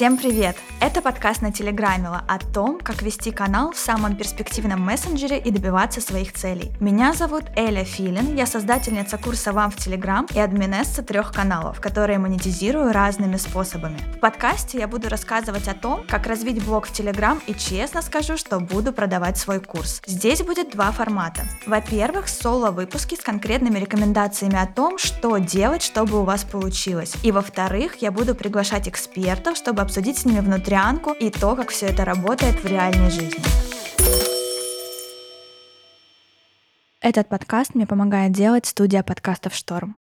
Всем привет! Это подкаст на Телеграмила о том, как вести канал в самом перспективном мессенджере и добиваться своих целей. Меня зовут Эля Филин, я создательница курса «Вам в Телеграм» и админесса трех каналов, которые монетизирую разными способами. В подкасте я буду рассказывать о том, как развить блог в Телеграм и честно скажу, что буду продавать свой курс. Здесь будет два формата. Во-первых, соло-выпуски с конкретными рекомендациями о том, что делать, чтобы у вас получилось. И во-вторых, я буду приглашать экспертов, чтобы обсудить с ними внутрянку и то, как все это работает в реальной жизни. Этот подкаст мне помогает делать студия подкастов «Шторм».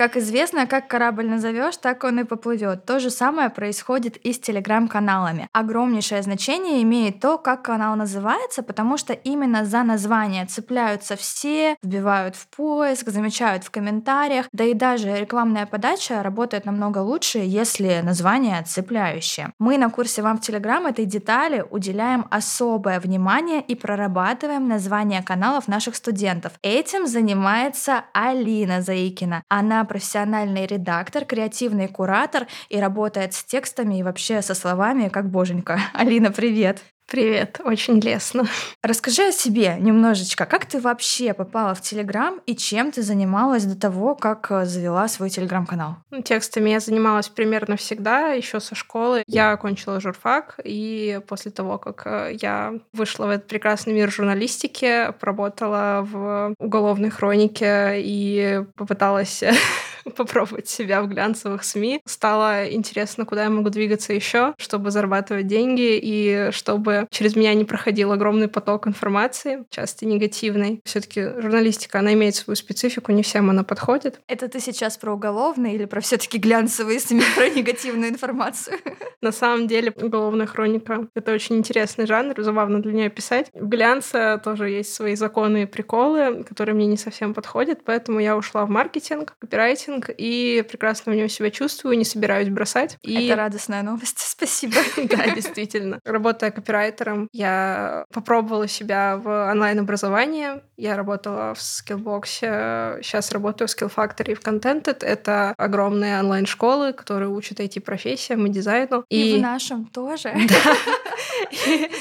Как известно, как корабль назовешь, так он и поплывет. То же самое происходит и с телеграм-каналами. Огромнейшее значение имеет то, как канал называется, потому что именно за название цепляются все, вбивают в поиск, замечают в комментариях, да и даже рекламная подача работает намного лучше, если название цепляющее. Мы на курсе «Вам в Телеграм» этой детали уделяем особое внимание и прорабатываем название каналов наших студентов. Этим занимается Алина Заикина. Она профессиональный редактор, креативный куратор и работает с текстами и вообще со словами как боженька. Алина, привет! Привет, очень лестно. Расскажи о себе немножечко. Как ты вообще попала в Телеграм и чем ты занималась до того, как э, завела свой Телеграм-канал? Ну, текстами я занималась примерно всегда, еще со школы. Я окончила журфак, и после того, как э, я вышла в этот прекрасный мир журналистики, поработала в уголовной хронике и попыталась попробовать себя в глянцевых СМИ. Стало интересно, куда я могу двигаться еще, чтобы зарабатывать деньги и чтобы через меня не проходил огромный поток информации, часто негативной. все таки журналистика, она имеет свою специфику, не всем она подходит. Это ты сейчас про уголовный или про все таки глянцевые СМИ, про негативную информацию? На самом деле, уголовная хроника — это очень интересный жанр, забавно для нее писать. В глянце тоже есть свои законы и приколы, которые мне не совсем подходят, поэтому я ушла в маркетинг, копирайтинг, маркетинг и прекрасно в нем себя чувствую, не собираюсь бросать. И... Это радостная новость, спасибо. Да, действительно. Работая копирайтером, я попробовала себя в онлайн-образовании. Я работала в Skillbox, сейчас работаю в Skill Factory в Contented. Это огромные онлайн-школы, которые учат IT-профессиям и дизайну. И, и в нашем тоже. Да.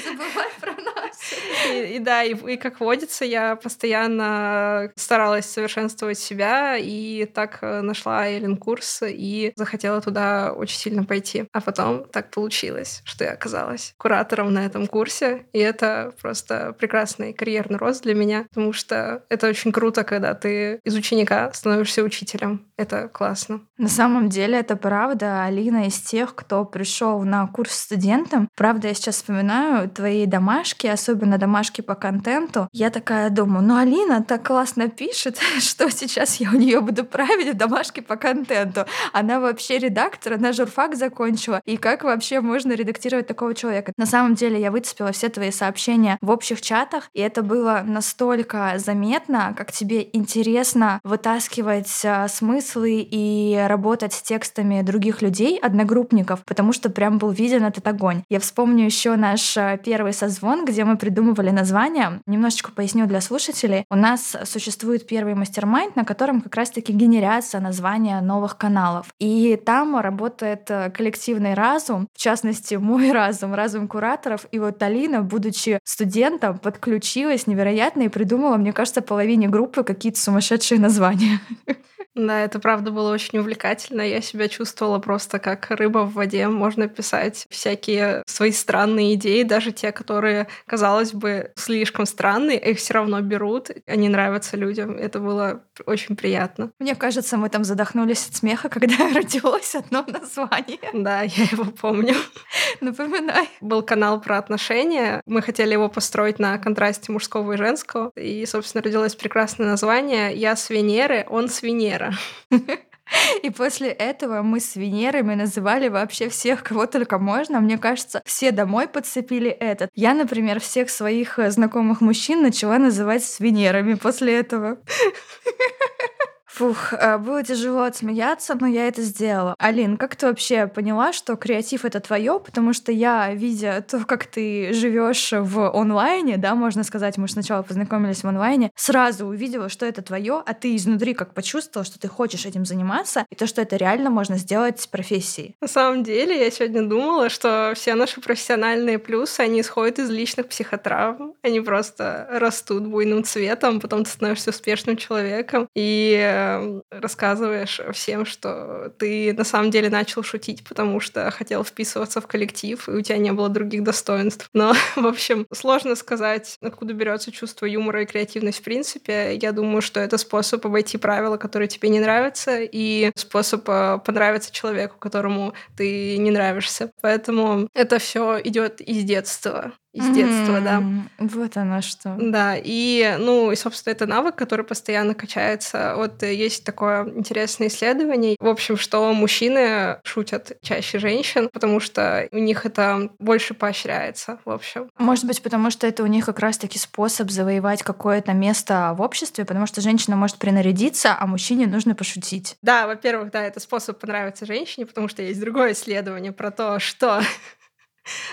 Забывай про нас. И, и да, и, и как водится, я постоянно старалась совершенствовать себя, и так э, нашла Эллен курс и захотела туда очень сильно пойти. А потом так получилось, что я оказалась куратором на этом курсе, и это просто прекрасный карьерный рост для меня, потому что это очень круто, когда ты из ученика становишься учителем. Это классно. На самом деле это правда. Алина из тех, кто пришел на курс студентам. Правда, я сейчас вспоминаю твои домашки, особенно домашки по контенту. Я такая думаю, ну Алина так классно пишет, что сейчас я у нее буду править домашки по контенту. Она вообще редактор, она журфак закончила. И как вообще можно редактировать такого человека? На самом деле я выцепила все твои сообщения в общих чатах, и это было настолько заметно, как тебе интересно вытаскивать а, смыслы и работать с текстами других людей, одногруппников, потому что прям был виден этот огонь. Я вспомню еще наш а, первый созвон, где мы придумывали название. Немножечко поясню для слушателей. У нас существует первый мастер-майнд, на котором как раз-таки генерация появляется название новых каналов. И там работает э, коллективный разум, в частности, мой разум, разум кураторов. И вот Алина, будучи студентом, подключилась невероятно и придумала, мне кажется, половине группы какие-то сумасшедшие названия. Да, это правда было очень увлекательно. Я себя чувствовала просто как рыба в воде. Можно писать всякие свои странные идеи, даже те, которые, казалось бы, слишком странные, их все равно берут, они нравятся людям. Это было очень приятно. Мне кажется, мы там задохнулись от смеха, когда родилось одно название. Да, я его помню. Напоминай. Был канал про отношения. Мы хотели его построить на контрасте мужского и женского. И, собственно, родилось прекрасное название «Я с Венеры, он с Венеры». И после этого мы с Венерами называли вообще всех, кого только можно. Мне кажется, все домой подцепили этот. Я, например, всех своих э, знакомых мужчин начала называть с Венерами после этого. Фух, э, было тяжело отсмеяться, но я это сделала. Алин, как ты вообще поняла, что креатив это твое? Потому что я, видя то, как ты живешь в онлайне, да, можно сказать, мы же сначала познакомились в онлайне, сразу увидела, что это твое, а ты изнутри как почувствовала, что ты хочешь этим заниматься, и то, что это реально можно сделать профессией. На самом деле, я сегодня думала, что все наши профессиональные плюсы, они исходят из личных психотравм. Они просто растут буйным цветом, потом ты становишься успешным человеком и рассказываешь всем, что ты на самом деле начал шутить, потому что хотел вписываться в коллектив, и у тебя не было других достоинств. Но, в общем, сложно сказать, откуда берется чувство юмора и креативность в принципе. Я думаю, что это способ обойти правила, которые тебе не нравятся, и способ э, понравиться человеку, которому ты не нравишься. Поэтому это все идет из детства из mm-hmm. детства, да. Вот оно что. Да, и, ну, и, собственно, это навык, который постоянно качается. Вот э, есть такое интересное исследование, в общем, что мужчины шутят чаще женщин, потому что у них это больше поощряется, в общем. Может быть, потому что это у них как раз-таки способ завоевать какое-то место в обществе, потому что женщина может принарядиться, а мужчине нужно пошутить. Да, во-первых, да, это способ понравиться женщине, потому что есть другое исследование про то, что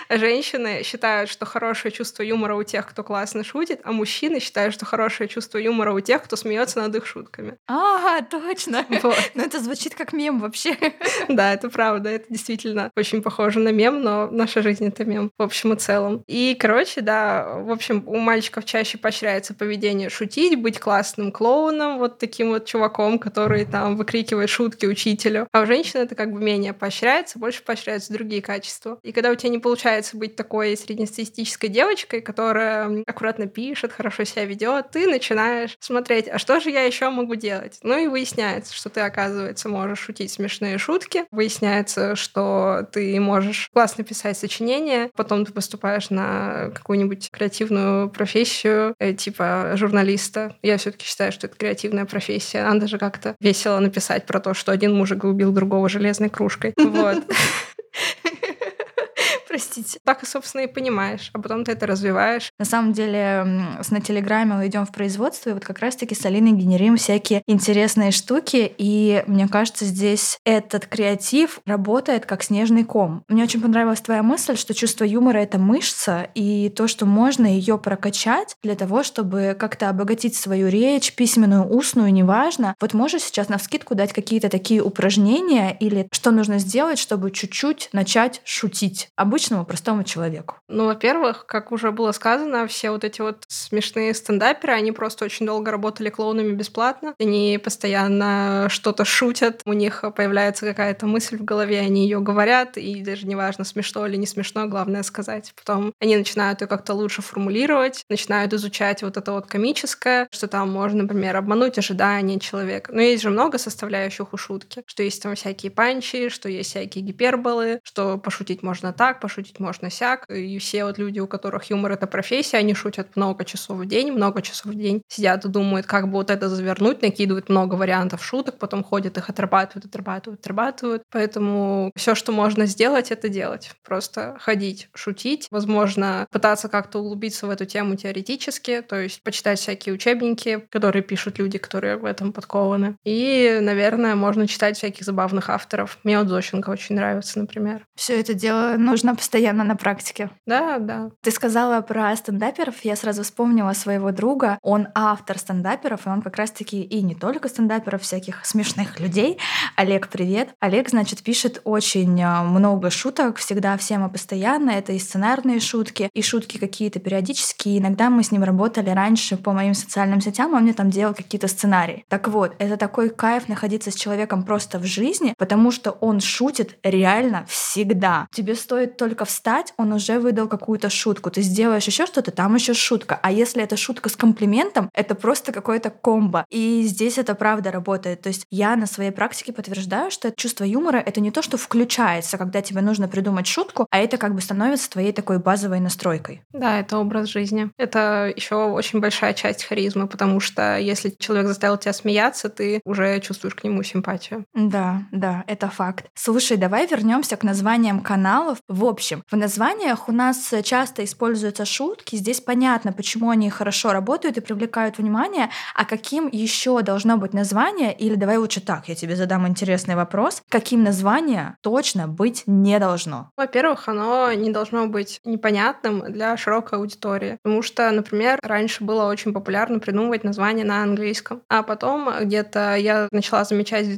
Женщины считают, что хорошее чувство юмора у тех, кто классно шутит, а мужчины считают, что хорошее чувство юмора у тех, кто смеется над их шутками. Ага, точно. Вот. Но это звучит как мем вообще. Да, это правда. Это действительно очень похоже на мем, но наша жизнь — это мем в общем и целом. И, короче, да, в общем, у мальчиков чаще поощряется поведение шутить, быть классным клоуном, вот таким вот чуваком, который там выкрикивает шутки учителю. А у женщин это как бы менее поощряется, больше поощряются другие качества. И когда у тебя не получается быть такой среднестатистической девочкой, которая аккуратно пишет, хорошо себя ведет, ты начинаешь смотреть, а что же я еще могу делать? Ну и выясняется, что ты, оказывается, можешь шутить смешные шутки, выясняется, что ты можешь классно писать сочинения, потом ты поступаешь на какую-нибудь креативную профессию, э, типа журналиста. Я все-таки считаю, что это креативная профессия. Надо же как-то весело написать про то, что один мужик убил другого железной кружкой. Вот. простите. Так, собственно, и понимаешь, а потом ты это развиваешь. На самом деле, на Телеграме мы идем в производство, и вот как раз-таки с Алиной генерируем всякие интересные штуки, и мне кажется, здесь этот креатив работает как снежный ком. Мне очень понравилась твоя мысль, что чувство юмора — это мышца, и то, что можно ее прокачать для того, чтобы как-то обогатить свою речь, письменную, устную, неважно. Вот можешь сейчас на вскидку дать какие-то такие упражнения или что нужно сделать, чтобы чуть-чуть начать шутить? Обычно обычному простому человеку? Ну, во-первых, как уже было сказано, все вот эти вот смешные стендаперы, они просто очень долго работали клоунами бесплатно. Они постоянно что-то шутят, у них появляется какая-то мысль в голове, они ее говорят, и даже неважно, смешно или не смешно, главное сказать. Потом они начинают ее как-то лучше формулировать, начинают изучать вот это вот комическое, что там можно, например, обмануть ожидания человека. Но есть же много составляющих у шутки, что есть там всякие панчи, что есть всякие гиперболы, что пошутить можно так, пошутить шутить можно сяк. И все вот люди, у которых юмор — это профессия, они шутят много часов в день, много часов в день. Сидят и думают, как бы вот это завернуть, накидывают много вариантов шуток, потом ходят, их отрабатывают, отрабатывают, отрабатывают. Поэтому все, что можно сделать, это делать. Просто ходить, шутить, возможно, пытаться как-то углубиться в эту тему теоретически, то есть почитать всякие учебники, которые пишут люди, которые в этом подкованы. И, наверное, можно читать всяких забавных авторов. Мне вот Зощенко очень нравится, например. Все это дело нужно постоянно на практике. Да, да. Ты сказала про стендаперов, я сразу вспомнила своего друга. Он автор стендаперов, и он как раз-таки и не только стендаперов, всяких смешных людей. Олег, привет. Олег, значит, пишет очень а, много шуток, всегда всем и постоянно. Это и сценарные шутки, и шутки какие-то периодические. Иногда мы с ним работали раньше по моим социальным сетям, он мне там делал какие-то сценарии. Так вот, это такой кайф находиться с человеком просто в жизни, потому что он шутит реально всегда. Тебе стоит только только встать, он уже выдал какую-то шутку. Ты сделаешь еще что-то, там еще шутка. А если это шутка с комплиментом, это просто какое-то комбо. И здесь это правда работает. То есть я на своей практике подтверждаю, что чувство юмора — это не то, что включается, когда тебе нужно придумать шутку, а это как бы становится твоей такой базовой настройкой. Да, это образ жизни. Это еще очень большая часть харизмы, потому что если человек заставил тебя смеяться, ты уже чувствуешь к нему симпатию. Да, да, это факт. Слушай, давай вернемся к названиям каналов. В общем, в названиях у нас часто используются шутки. Здесь понятно, почему они хорошо работают и привлекают внимание, а каким еще должно быть название, или давай лучше так, я тебе задам интересный вопрос, каким название точно быть не должно? Во-первых, оно не должно быть непонятным для широкой аудитории, потому что, например, раньше было очень популярно придумывать название на английском, а потом где-то я начала замечать с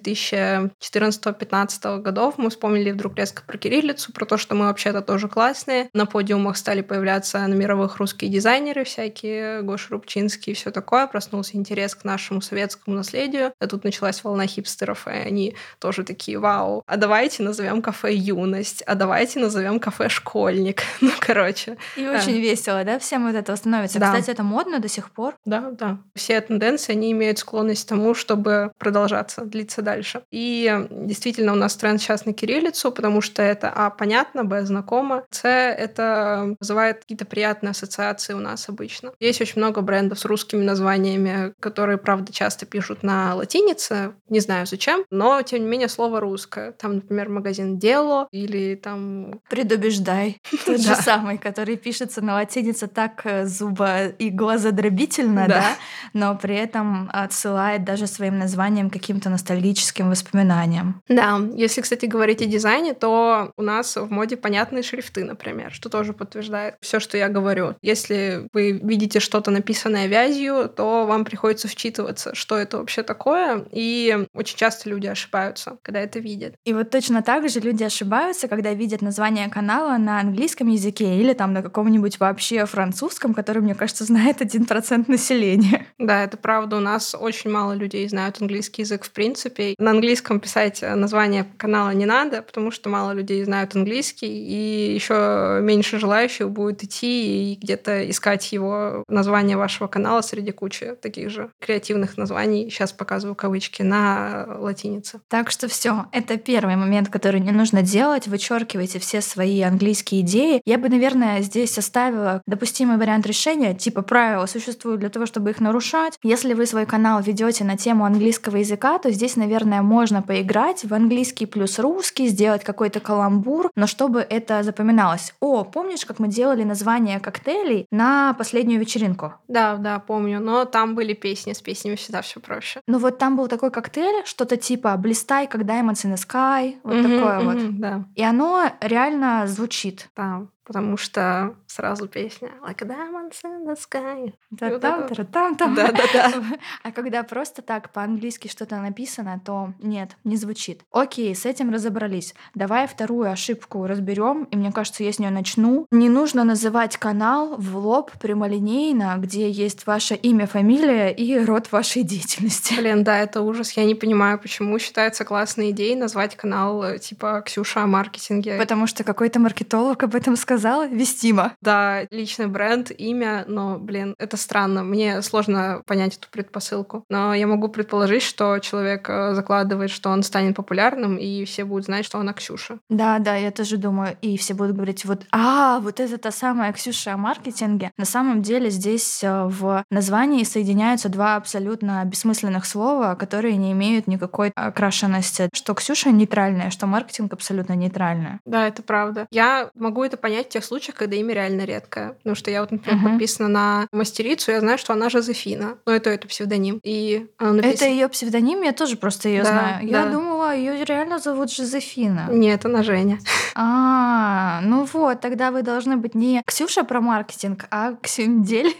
2014-2015 годов, мы вспомнили вдруг резко про кириллицу, про то, что мы вообще-то тоже классные. На подиумах стали появляться на мировых русские дизайнеры всякие, Гоша Рубчинский и все такое. Проснулся интерес к нашему советскому наследию. А тут началась волна хипстеров, и они тоже такие, вау, а давайте назовем кафе «Юность», а давайте назовем кафе «Школьник». Ну, короче. И да. очень весело, да, всем вот это становится. Да. Кстати, это модно до сих пор. Да, да. Все тенденции, они имеют склонность к тому, чтобы продолжаться, длиться дальше. И действительно у нас тренд сейчас на кириллицу, потому что это, а, понятно, б, знакомо, с, это вызывает какие-то приятные ассоциации у нас обычно. Есть очень много брендов с русскими названиями, которые, правда, часто пишут на латинице, не знаю зачем, но, тем не менее, слово русское. Там, например, магазин Дело или там... Предубеждай. Тот же самый, который пишется на латинице так э, зуба и глазодробительно, да, но при этом отсылает даже своим названием каким-то ностальгическим воспоминаниям. Да, если, кстати, говорить о дизайне, то у нас в моде понятные шрифты, например, что тоже подтверждает все, что я говорю. Если вы видите что-то написанное вязью, то вам приходится вчитываться, что это вообще такое, и очень часто люди ошибаются, когда это видят. И вот точно так же люди ошибаются, когда видят название канала на английском языке или там на каком-нибудь вообще французском, который, мне кажется, знает один процент населения. Да, это правда. У нас очень мало людей знают английский язык в принципе. На английском писать название канала не надо, потому что мало людей знают английский, и еще меньше желающих будет идти и где-то искать его название вашего канала среди кучи таких же креативных названий. Сейчас показываю кавычки на латинице. Так что все, это первый момент, который не нужно делать. Вычеркивайте все свои английские идеи. Я бы, наверное, здесь оставила допустимый вариант решения, типа правила существуют для того, чтобы их нарушать. Если вы свой канал ведете на тему английского языка, то здесь, наверное, можно поиграть в английский плюс русский, сделать какой-то каламбур, но чтобы это запоминалось. О, помнишь, как мы делали название коктейлей на последнюю вечеринку? Да, да, помню, но там были песни, с песнями всегда все проще. Ну вот там был такой коктейль, что-то типа «Блистай, как diamonds in the sky», вот mm-hmm, такое mm-hmm, вот. Да. И оно реально звучит. Да, потому что сразу песня Like a diamonds in the sky. Да-да-да. Да-да-да. А когда просто так по-английски что-то написано, то нет, не звучит. Окей, с этим разобрались. Давай вторую ошибку разберем, и мне кажется, я с нее начну. Не нужно называть канал в лоб прямолинейно, где есть ваше имя, фамилия и род вашей деятельности. Блин, да, это ужас. Я не понимаю, почему считается классной идеей назвать канал э, типа Ксюша о маркетинге. Потому что какой-то маркетолог об этом сказал вестимо. Да, личный бренд, имя, но, блин, это странно. Мне сложно понять эту предпосылку. Но я могу предположить, что человек э, закладывает, что он станет популярным, и все будут знать, что она Ксюша. Да, да, я тоже думаю. И все будут говорить, вот, а, вот это та самая Ксюша о маркетинге. На самом деле здесь э, в названии соединяются два абсолютно бессмысленных слова, которые не имеют никакой окрашенности. Что Ксюша нейтральная, что маркетинг абсолютно нейтральная. Да, это правда. Я могу это понять в тех случаях, когда имя реально редкое. Потому что я вот, например, uh-huh. подписана на мастерицу, я знаю, что она Жозефина. Но это это псевдоним. И она написана... Это ее псевдоним, я тоже просто ее да, знаю. Я да. думала, ее реально зовут Жозефина. Нет, она Женя. А, ну вот, тогда вы должны быть не Ксюша про маркетинг, а Ксюндель.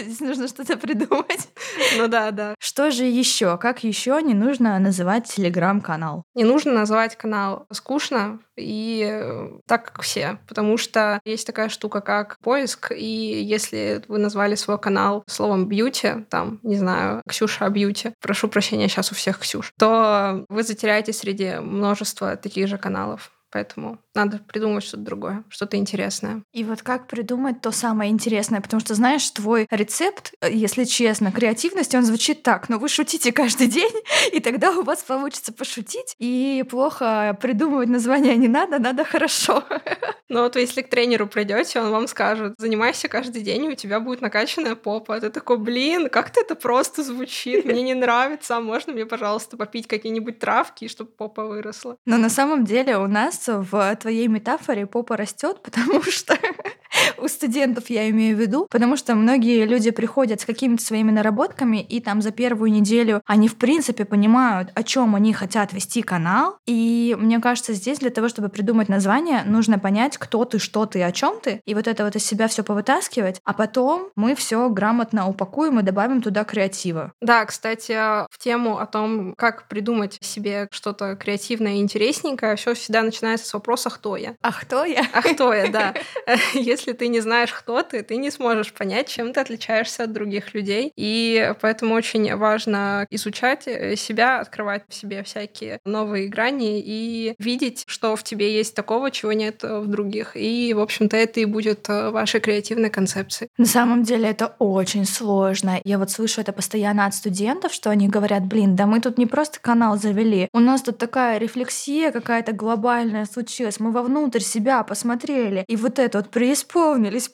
Здесь нужно что-то придумать. Ну да, да. Что же еще? Как еще не нужно называть телеграм-канал? Не нужно называть канал скучно и э, так, как все. Потому что есть такая штука, как поиск, и если вы назвали свой канал словом бьюти, там, не знаю, Ксюша бьюти, прошу прощения, сейчас у всех Ксюш, то вы затеряетесь среди множества таких же каналов. Поэтому надо придумать что-то другое, что-то интересное. И вот как придумать то самое интересное? Потому что, знаешь, твой рецепт, э, если честно, креативности, он звучит так, но вы шутите каждый день, и тогда у вас получится пошутить, и плохо придумывать название не надо, надо хорошо. Но вот если к тренеру придете, он вам скажет, занимайся каждый день, и у тебя будет накачанная попа. Ты такой, блин, как-то это просто звучит, мне не нравится, а можно мне, пожалуйста, попить какие-нибудь травки, чтобы попа выросла? Но на самом деле у нас в твоей метафоре попа растет, потому что у студентов я имею в виду, потому что многие люди приходят с какими-то своими наработками, и там за первую неделю они в принципе понимают, о чем они хотят вести канал. И мне кажется, здесь для того, чтобы придумать название, нужно понять, кто ты, что ты, о чем ты, и вот это вот из себя все повытаскивать, а потом мы все грамотно упакуем и добавим туда креатива. Да, кстати, в тему о том, как придумать себе что-то креативное и интересненькое, все всегда начинается с вопроса «Кто я?». А кто я? А кто я, да. Если ты не знаешь, кто ты, ты не сможешь понять, чем ты отличаешься от других людей. И поэтому очень важно изучать э, себя, открывать в себе всякие новые грани и видеть, что в тебе есть такого, чего нет в других. И, в общем-то, это и будет э, вашей креативной концепцией. На самом деле это очень сложно. Я вот слышу это постоянно от студентов, что они говорят, блин, да мы тут не просто канал завели, у нас тут такая рефлексия какая-то глобальная случилась, мы вовнутрь себя посмотрели, и вот это вот преисполнились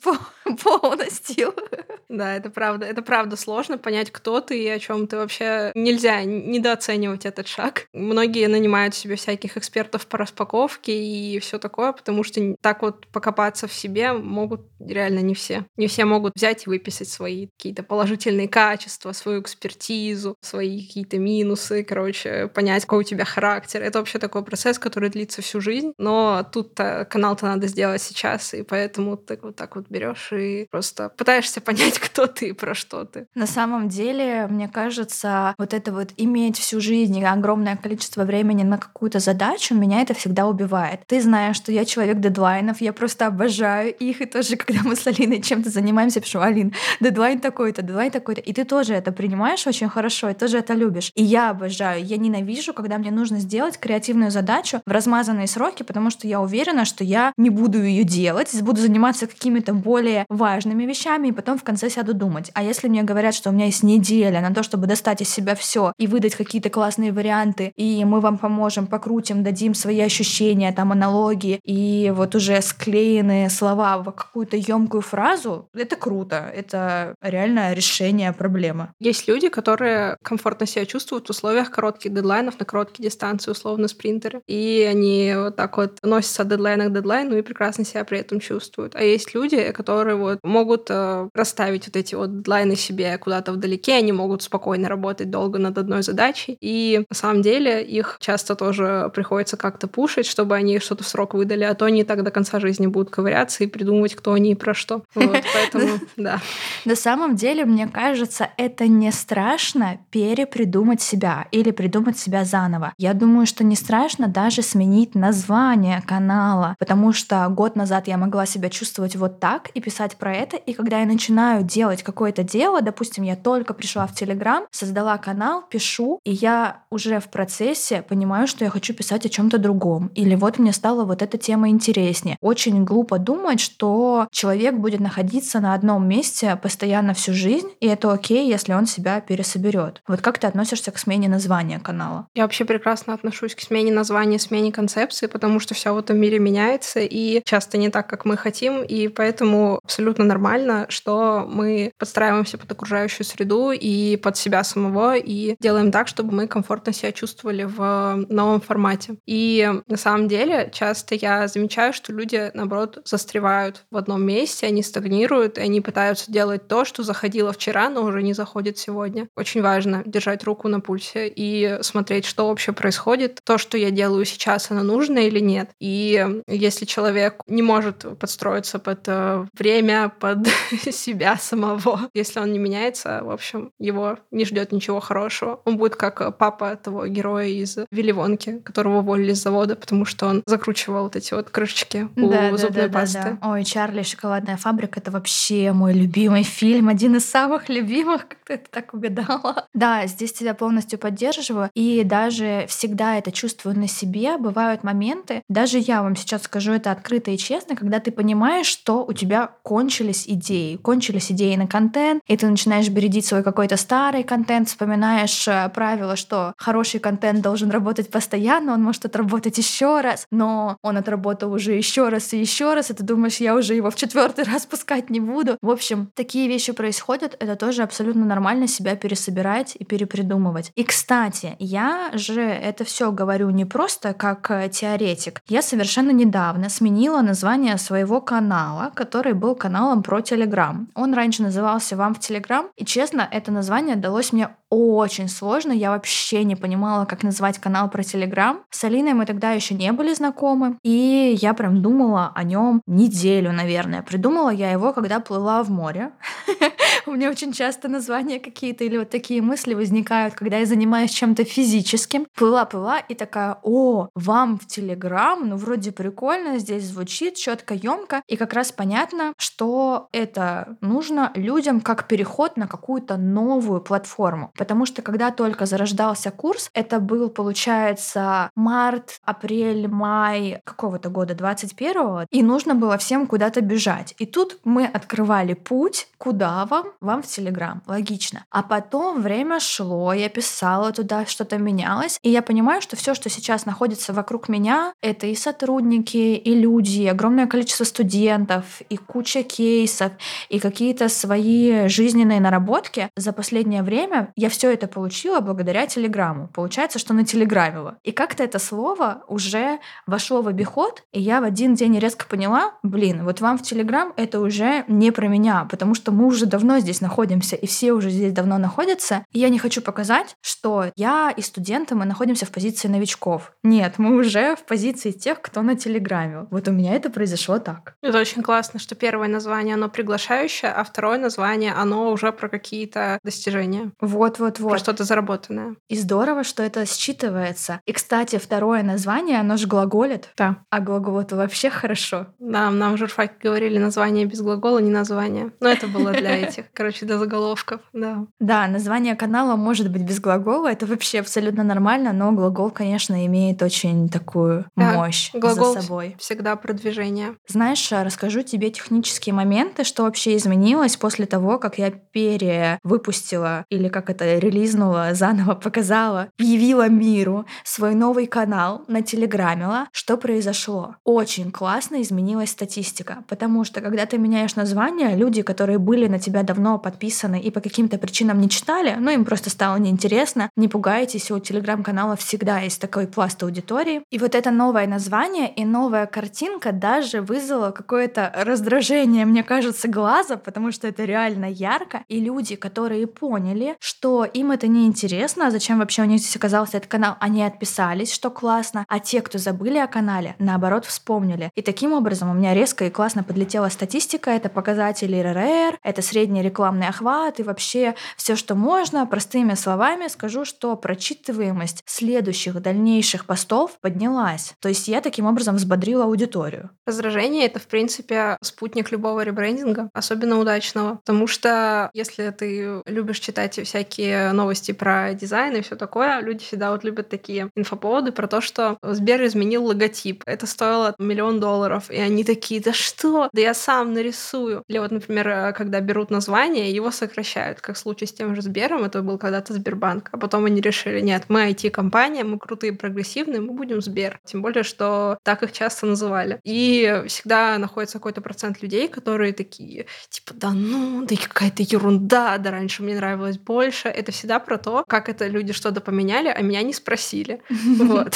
полностью. Да, это правда. Это правда сложно понять, кто ты и о чем ты вообще. Нельзя недооценивать этот шаг. Многие нанимают себе всяких экспертов по распаковке и все такое, потому что так вот покопаться в себе могут реально не все. Не все могут взять и выписать свои какие-то положительные качества, свою экспертизу, свои какие-то минусы, короче, понять, какой у тебя характер. Это вообще такой процесс, который длится всю жизнь. Но тут канал-то надо сделать сейчас, и поэтому ты вот так вот берешь и просто пытаешься понять, кто ты и про что ты. На самом деле, мне кажется, вот это вот иметь всю жизнь огромное количество времени на какую-то задачу, меня это всегда убивает. Ты знаешь, что я человек дедлайнов, я просто обожаю их, и тоже, когда мы с Алиной чем-то занимаемся, пишу, Алин, дедлайн такой-то, дедлайн такой-то, и ты тоже это принимаешь очень хорошо, и тоже это любишь. И я обожаю, я ненавижу, когда мне нужно сделать креативную задачу в размазанные сроки, потому что я уверена, что я не буду ее делать, буду заниматься какими-то более важными вещами, и потом в конце сяду думать. А если мне говорят, что у меня есть неделя на то, чтобы достать из себя все и выдать какие-то классные варианты, и мы вам поможем, покрутим, дадим свои ощущения, там аналогии, и вот уже склеенные слова в какую-то емкую фразу, это круто. Это реально решение проблемы. Есть люди, которые комфортно себя чувствуют в условиях коротких дедлайнов на короткие дистанции, условно спринтеры. И они вот так вот носятся от дедлайна к дедлайну и прекрасно себя при этом чувствуют. А есть люди, которые вот могут э, расставить вот эти вот дедлайны себе куда-то вдалеке, они могут спокойно работать долго над одной задачей. И на самом деле их часто тоже приходится как-то пушить, чтобы они что-то в срок выдали, а то они так до конца жизни будут ковыряться и придумывать, кто они и про что. Вот, поэтому, да. На самом деле, мне кажется, это не страшно перепридумать себя или придумать себя заново. Я думаю, что не страшно даже сменить название канала, потому что год назад я могла себя чувствовать вот так и писать про это, и когда я начинаю делать какое-то дело, допустим, я только пришла в Телеграм, создала канал, пишу, и я уже в процессе понимаю, что я хочу писать о чем-то другом. Или вот мне стала вот эта тема интереснее. Очень глупо думать, что человек будет находиться на одном месте постоянно всю жизнь, и это окей, если он себя пересоберет. Вот как ты относишься к смене названия канала? Я вообще прекрасно отношусь к смене названия, смене концепции, потому что все в этом мире меняется, и часто не так, как мы хотим, и поэтому абсолютно нормально, что мы подстраиваемся под окружающую среду и под себя самого, и делаем так, чтобы мы комфортно себя чувствовали в новом формате. И на самом деле часто я замечаю, что люди, наоборот, застревают в одном месте, они стагнируют, и они пытаются делать то, что заходило вчера, но уже не заходит сегодня. Очень важно держать руку на пульсе и смотреть, что вообще происходит. То, что я делаю сейчас, оно нужно или нет. И если человек не может подстроиться под э, время, под себя самого, если он не меняется, в общем, его не ждет ничего хорошего. Он будет как папа того героя из Вилливонки, которого уволили с завода, потому что он закручивал вот эти вот крышечки у да, зубной да, пасты. Да, да. Ой, Чарли шоколадная фабрика это вообще мой любимый фильм, один из самых любимых, как ты это так угадала. Да, здесь тебя полностью поддерживаю, и даже всегда это чувствую на себе. Бывают моменты, даже я вам сейчас скажу это открыто и честно, когда ты понимаешь, что у тебя кончились идеи, кончились идеи на контент, и ты начинаешь бередить свой какой-то старый контент, вспоминаешь э, правило, что хороший контент должен работать постоянно, он может отработать еще раз, но он отработал уже еще раз и еще раз, и ты думаешь, я уже его в четвертый раз пускать не буду. В общем, такие вещи происходят, это тоже абсолютно нормально себя пересобирать и перепридумывать. И, кстати, я же это все говорю не просто как э, теоретик. Я совершенно недавно сменила название своего канала, который был каналом про Телеграм. Он раньше назывался «Вам в Телеграм», и, честно, это название далось мне очень сложно. Я вообще не понимала, как назвать канал про Телеграм. С Алиной мы тогда еще не были знакомы, и я прям думала о нем неделю, наверное. Придумала я его, когда плыла в море. У меня очень часто названия какие-то или вот такие мысли возникают, когда я занимаюсь чем-то физическим. Плыла-плыла и такая, о, вам в Телеграм, ну вроде прикольно, здесь звучит четко, емко, и как раз понятно, что это нужно людям как переход на какую-то новую платформу. Потому что когда только зарождался курс, это был, получается, март, апрель, май какого-то года, 21-го, и нужно было всем куда-то бежать. И тут мы открывали путь, куда вам? Вам в Телеграм. Логично. А потом время шло, я писала туда, что-то менялось, и я понимаю, что все, что сейчас находится вокруг меня, это и сотрудники, и люди, и огромное количество студентов, и куча кейсов, и какие-то свои жизненные наработки. За последнее время я я все это получила благодаря Телеграму. Получается, что нателеграмила. И как-то это слово уже вошло в обиход, и я в один день резко поняла, блин, вот вам в Телеграм это уже не про меня, потому что мы уже давно здесь находимся, и все уже здесь давно находятся. И я не хочу показать, что я и студенты, мы находимся в позиции новичков. Нет, мы уже в позиции тех, кто на Телеграме. Вот у меня это произошло так. Это очень классно, что первое название, оно приглашающее, а второе название, оно уже про какие-то достижения. Вот, вот-вот-вот. Про что-то заработанное. И здорово, что это считывается. И, кстати, второе название, оно же глаголит. Да. А глагол это вообще хорошо. Да, нам в журфаке говорили название без глагола, не название. Но это было для этих, короче, для заголовков, да. Да, название канала может быть без глагола, это вообще абсолютно нормально, но глагол, конечно, имеет очень такую мощь глагол за собой. всегда продвижение. Знаешь, расскажу тебе технические моменты, что вообще изменилось после того, как я перевыпустила, или как это релизнула, заново показала, объявила миру свой новый канал, на телеграмила, что произошло. Очень классно изменилась статистика, потому что когда ты меняешь название, люди, которые были на тебя давно подписаны и по каким-то причинам не читали, ну им просто стало неинтересно, не пугайтесь, у телеграм-канала всегда есть такой пласт аудитории. И вот это новое название и новая картинка даже вызвала какое-то раздражение, мне кажется, глаза, потому что это реально ярко, и люди, которые поняли, что им это не интересно, а зачем вообще у них здесь оказался этот канал, они отписались, что классно, а те, кто забыли о канале, наоборот, вспомнили. И таким образом у меня резко и классно подлетела статистика, это показатели РРР, это средний рекламный охват и вообще все, что можно. Простыми словами скажу, что прочитываемость следующих дальнейших постов поднялась. То есть я таким образом взбодрила аудиторию. Раздражение — это, в принципе, спутник любого ребрендинга, особенно удачного. Потому что если ты любишь читать всякие всякие новости про дизайн и все такое, люди всегда вот любят такие инфоповоды про то, что Сбер изменил логотип. Это стоило миллион долларов. И они такие, да что? Да я сам нарисую. Или вот, например, э, когда берут название, его сокращают, как в случае с тем же Сбером, это был когда-то Сбербанк. А потом они решили, нет, мы IT-компания, мы крутые, прогрессивные, мы будем Сбер. Тем более, что так их часто называли. И всегда находится какой-то процент людей, которые такие, типа, да ну, да какая-то ерунда, да раньше мне нравилось больше, это всегда про то, как это люди что-то поменяли, а меня не спросили. Вот.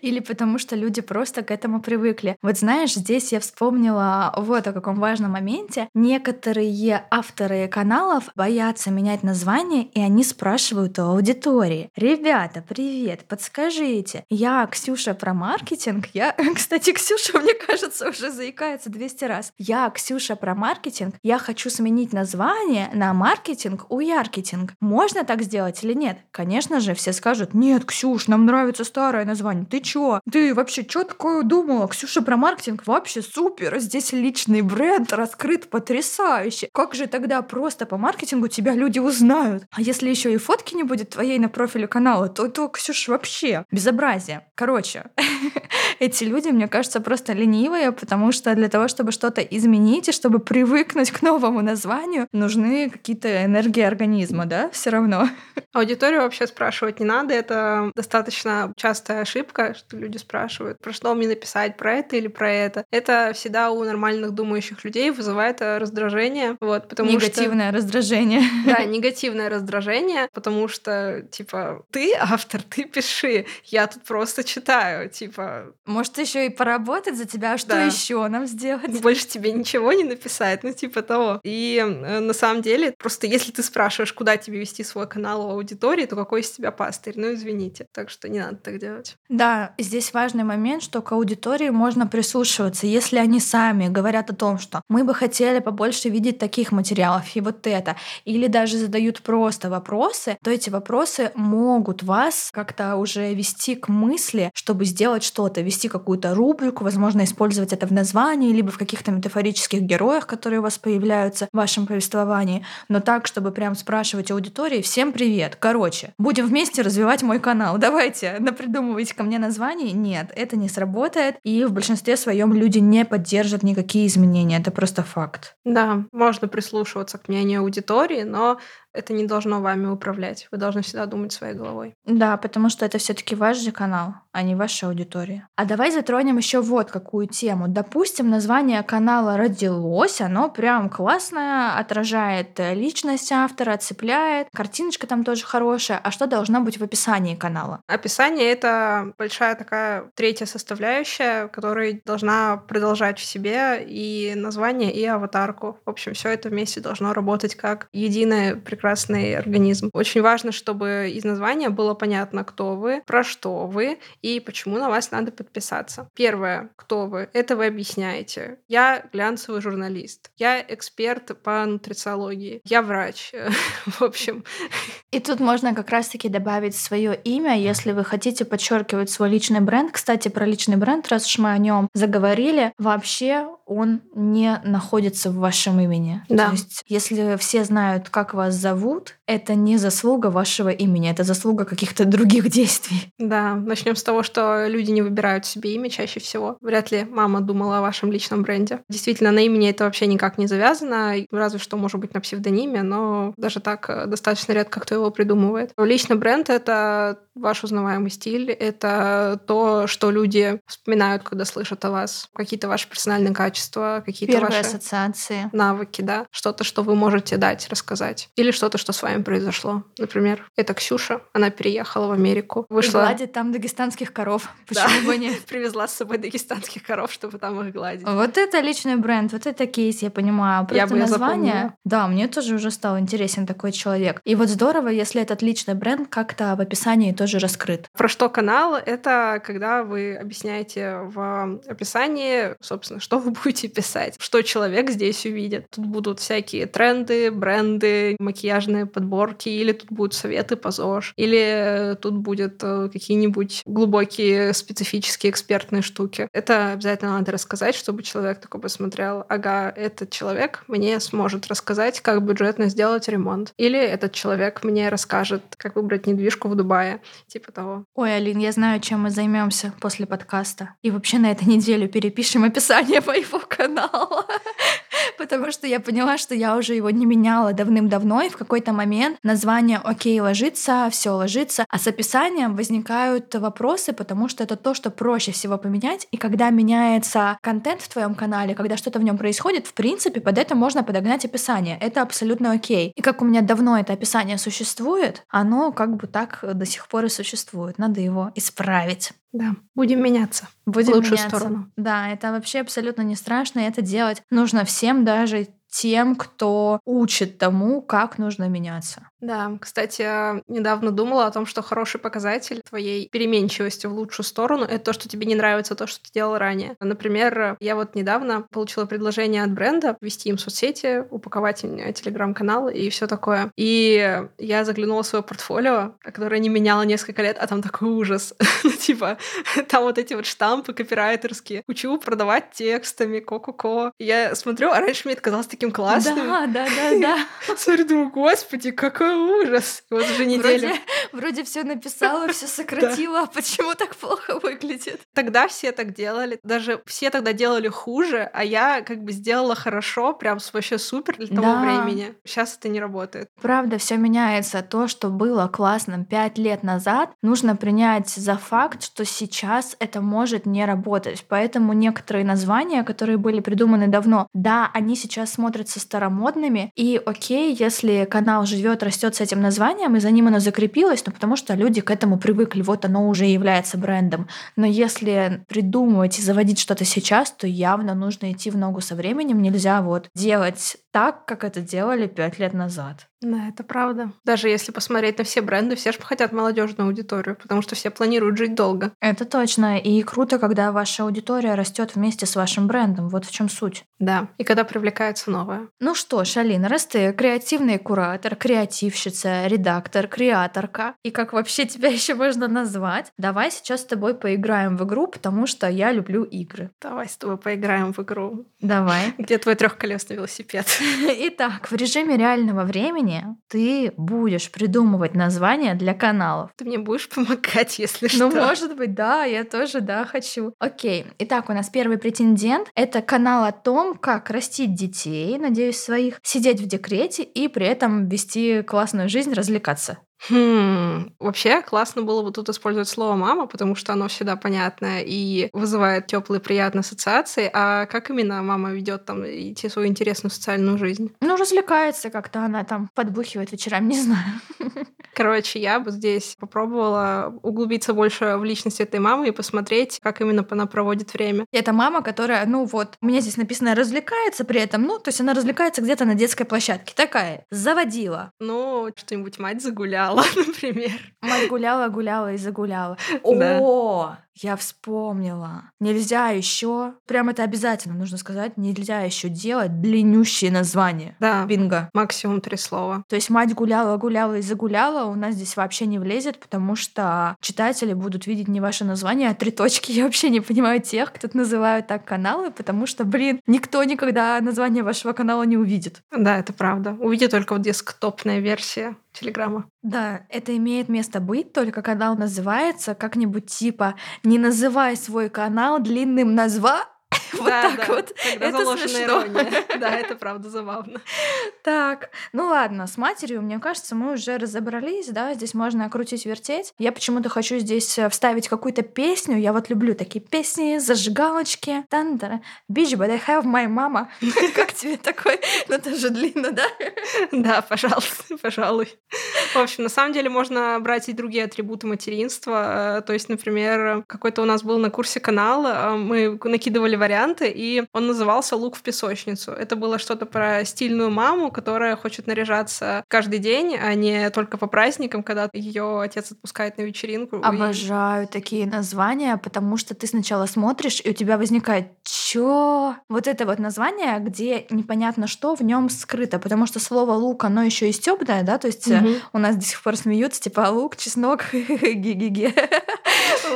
Или потому что люди просто к этому привыкли. Вот знаешь, здесь я вспомнила вот о каком важном моменте. Некоторые авторы каналов боятся менять название, и они спрашивают у аудитории. Ребята, привет, подскажите, я Ксюша про маркетинг. Я, кстати, Ксюша, мне кажется, уже заикается 200 раз. Я Ксюша про маркетинг. Я хочу сменить название на маркетинг у яркетинг. Можно так сделать или нет? Конечно же, все скажут, нет, Ксюш, нам нравится старое название Ты чё? Ты вообще чё такое думала? Ксюша про маркетинг вообще супер. Здесь личный бренд раскрыт потрясающе. Как же тогда просто по маркетингу тебя люди узнают? А если еще и фотки не будет твоей на профиле канала, то, то Ксюш, вообще безобразие. Короче, эти люди, мне кажется, просто ленивые, потому что для того, чтобы что-то изменить и чтобы привыкнуть к новому названию, нужны какие-то энергии организма, да, все равно. Аудиторию вообще спрашивать не надо, это достаточно частая ошибка, что люди спрашивают, про что мне написать, про это или про это. Это всегда у нормальных думающих людей вызывает э, раздражение, вот, потому негативное что... раздражение. Да, негативное раздражение, потому что, типа, ты автор, ты пиши, я тут просто читаю, типа... Может, еще и поработать за тебя, а что да. еще нам сделать? Больше тебе ничего не написать, ну, типа того. И э, на самом деле, просто если ты спрашиваешь, куда тебе вести свой канал у аудитории, то какой из тебя пастырь? Ну, извините. Так что не надо так делать. Да, здесь важный момент, что к аудитории можно прислушиваться, если они сами говорят о том, что мы бы хотели побольше видеть таких материалов и вот это, или даже задают просто вопросы, то эти вопросы могут вас как-то уже вести к мысли, чтобы сделать что-то, вести какую-то рубрику, возможно, использовать это в названии, либо в каких-то метафорических героях, которые у вас появляются в вашем повествовании, но так, чтобы прям спрашивать аудитории «Всем привет!» Короче, будем вместе развивать мой канал. Давайте, напридумывайте ко мне название. Нет, это не сработает, и в большинстве своем люди не поддержат никакие изменения. Это просто факт. Да, можно прислушиваться к мнению аудитории, но это не должно вами управлять. Вы должны всегда думать своей головой. Да, потому что это все-таки ваш же канал, а не ваша аудитория. А давай затронем еще вот какую тему. Допустим, название канала родилось, оно прям классное, отражает личность автора, цепляет, картиночка там тоже хорошая. А что должно быть в описании канала? Описание — это большая такая третья составляющая, которая должна продолжать в себе и название, и аватарку. В общем, все это вместе должно работать как единое прекрасное прекрасный организм. Очень важно, чтобы из названия было понятно, кто вы, про что вы и почему на вас надо подписаться. Первое, кто вы, это вы объясняете. Я глянцевый журналист, я эксперт по нутрициологии, я врач. В общем. И тут можно как раз-таки добавить свое имя, если вы хотите подчеркивать свой личный бренд. Кстати, про личный бренд, раз уж мы о нем заговорили, вообще он не находится в вашем имени. Да. То есть, если все знают, как вас зовут, это не заслуга вашего имени, это заслуга каких-то других действий. Да, начнем с того, что люди не выбирают себе имя чаще всего. Вряд ли мама думала о вашем личном бренде. Действительно, на имени это вообще никак не завязано, разве что, может быть, на псевдониме, но даже так э, достаточно редко кто его придумывает. Личный бренд — это ваш узнаваемый стиль, это то, что люди вспоминают, когда слышат о вас, какие-то ваши персональные качества, какие-то ваши ассоциации. навыки, да, что-то, что вы можете дать, рассказать. Или что-то, что с вами произошло. Например, это Ксюша, она переехала в Америку, вышла... И гладит там дагестанских коров. Почему да. бы нет? Привезла с собой дагестанских коров, чтобы там их гладить. Вот это личный бренд, вот это кейс, я понимаю. Просто я бы название... Запомнила. Да, мне тоже уже стал интересен такой человек. И вот здорово, если этот личный бренд как-то в описании тоже раскрыт. Про что канал? Это когда вы объясняете в описании, собственно, что вы будете писать, что человек здесь увидит. Тут будут всякие тренды, бренды, макияжные подборки, или тут будут советы по ЗОЖ, или тут будут э, какие-нибудь глубокие специфические экспертные штуки. Это обязательно надо рассказать, чтобы человек такой посмотрел, ага, этот человек мне сможет рассказать, как бюджетно сделать ремонт. Или этот человек мне расскажет, как выбрать недвижку в Дубае. Типа того. Ой, Алин, я знаю, чем мы займемся после подкаста. И вообще на этой неделе перепишем описание моего канала. Потому что я поняла, что я уже его не меняла давным-давно, и в какой-то момент название «Окей» ложится, все ложится, а с описанием возникают вопросы, потому что это то, что проще всего поменять. И когда меняется контент в твоем канале, когда что-то в нем происходит, в принципе, под это можно подогнать описание. Это абсолютно окей. И как у меня давно это описание существует, оно как бы так до сих пор и существует. Надо его исправить. Да, будем меняться. Будем в лучшую меняться. сторону. Да, это вообще абсолютно не страшно, и это делать нужно всем, даже тем, кто учит тому, как нужно меняться. Да, кстати, недавно думала о том, что хороший показатель твоей переменчивости в лучшую сторону — это то, что тебе не нравится то, что ты делал ранее. Например, я вот недавно получила предложение от бренда вести им соцсети, упаковать им телеграм-канал и все такое. И я заглянула в свое портфолио, которое не меняла несколько лет, а там такой ужас. Ну, типа, там вот эти вот штампы копирайтерские. Учу продавать текстами, ко-ко-ко. Я смотрю, а раньше мне это казалось таким классным. Да, да, да, да. Смотрю, думаю, господи, какой ужас. Вот уже неделю. Вроде, вроде все написала, все сократила, а почему так плохо выглядит? Тогда все так делали. Даже все тогда делали хуже, а я как бы сделала хорошо, прям вообще супер для того времени. Сейчас это не работает. Правда, все меняется. То, что было классным пять лет назад, нужно принять за факт, что сейчас это может не работать. Поэтому некоторые названия, которые были придуманы давно, да, они сейчас смотрятся старомодными. И окей, если канал живет, растет с этим названием, и за ним оно закрепилось, ну потому что люди к этому привыкли, вот оно уже является брендом. Но если придумывать и заводить что-то сейчас, то явно нужно идти в ногу со временем. Нельзя вот делать так, как это делали пять лет назад. Да, это правда. Даже если посмотреть на все бренды, все же хотят молодежную аудиторию, потому что все планируют жить долго. Это точно. И круто, когда ваша аудитория растет вместе с вашим брендом. Вот в чем суть. Да. И когда привлекается новое. Ну что ж, Алина, раз ты креативный куратор, креативщица, редактор, креаторка, и как вообще тебя еще можно назвать, давай сейчас с тобой поиграем в игру, потому что я люблю игры. Давай с тобой поиграем в игру. Давай. Где твой трехколесный велосипед? Итак, в режиме реального времени ты будешь придумывать названия для каналов. Ты мне будешь помогать, если что. Ну, может быть, да, я тоже, да, хочу. Окей, итак, у нас первый претендент — это канал о том, как растить детей, надеюсь, своих, сидеть в декрете и при этом вести классную жизнь, развлекаться. Хм, вообще классно было бы тут использовать слово мама, потому что оно всегда понятное и вызывает теплые приятные ассоциации. А как именно мама ведет там идти свою интересную социальную жизнь? Ну, развлекается как-то она там, подбухивает вечерами, не знаю. Короче, я бы здесь попробовала углубиться больше в личность этой мамы и посмотреть, как именно она проводит время. Это мама, которая, ну вот, у меня здесь написано развлекается при этом, ну, то есть она развлекается где-то на детской площадке. Такая, заводила. Ну, что-нибудь мать загуляла, например. Мать гуляла, гуляла и загуляла. О, я вспомнила. Нельзя еще, прям это обязательно нужно сказать, нельзя еще делать длиннющие названия. Да, Бинго. максимум три слова. То есть мать гуляла, гуляла и загуляла, у нас здесь вообще не влезет, потому что читатели будут видеть не ваше название, а три точки. Я вообще не понимаю тех, кто называют так каналы, потому что, блин, никто никогда название вашего канала не увидит. Да, это правда. Увиди только вот десктопная версия Телеграма. Да, это имеет место быть, только канал называется как-нибудь типа «Не называй свой канал длинным назва...» Вот Да, так да, вот. Это смешно. ирония. Да, это правда забавно. Так, ну ладно, с матерью, мне кажется, мы уже разобрались, да, здесь можно крутить, вертеть. Я почему-то хочу здесь э, вставить какую-то песню, я вот люблю такие песни, зажигалочки. Тан-тара. Bitch, but I have my mama. Как тебе такой? Ну, это же длинно, да? Да, пожалуйста, пожалуй. В общем, на самом деле можно брать и другие атрибуты материнства. Э, То есть, например, какой-то у нас был на курсе канал, э, мы накидывали варианты, и он назывался «Лук в песочницу». Это было что-то про стильную маму, которая хочет наряжаться каждый день, а не только по праздникам, когда ее отец отпускает на вечеринку. И- Обожаю такие названия, потому что ты сначала смотришь, и у тебя возникает чё? Вот это вот название, где непонятно что в нем скрыто, потому что слово лук, оно еще и стёбное, да, то есть Мгм. у нас до сих пор смеются, типа «А лук, чеснок, ге-ге-ге.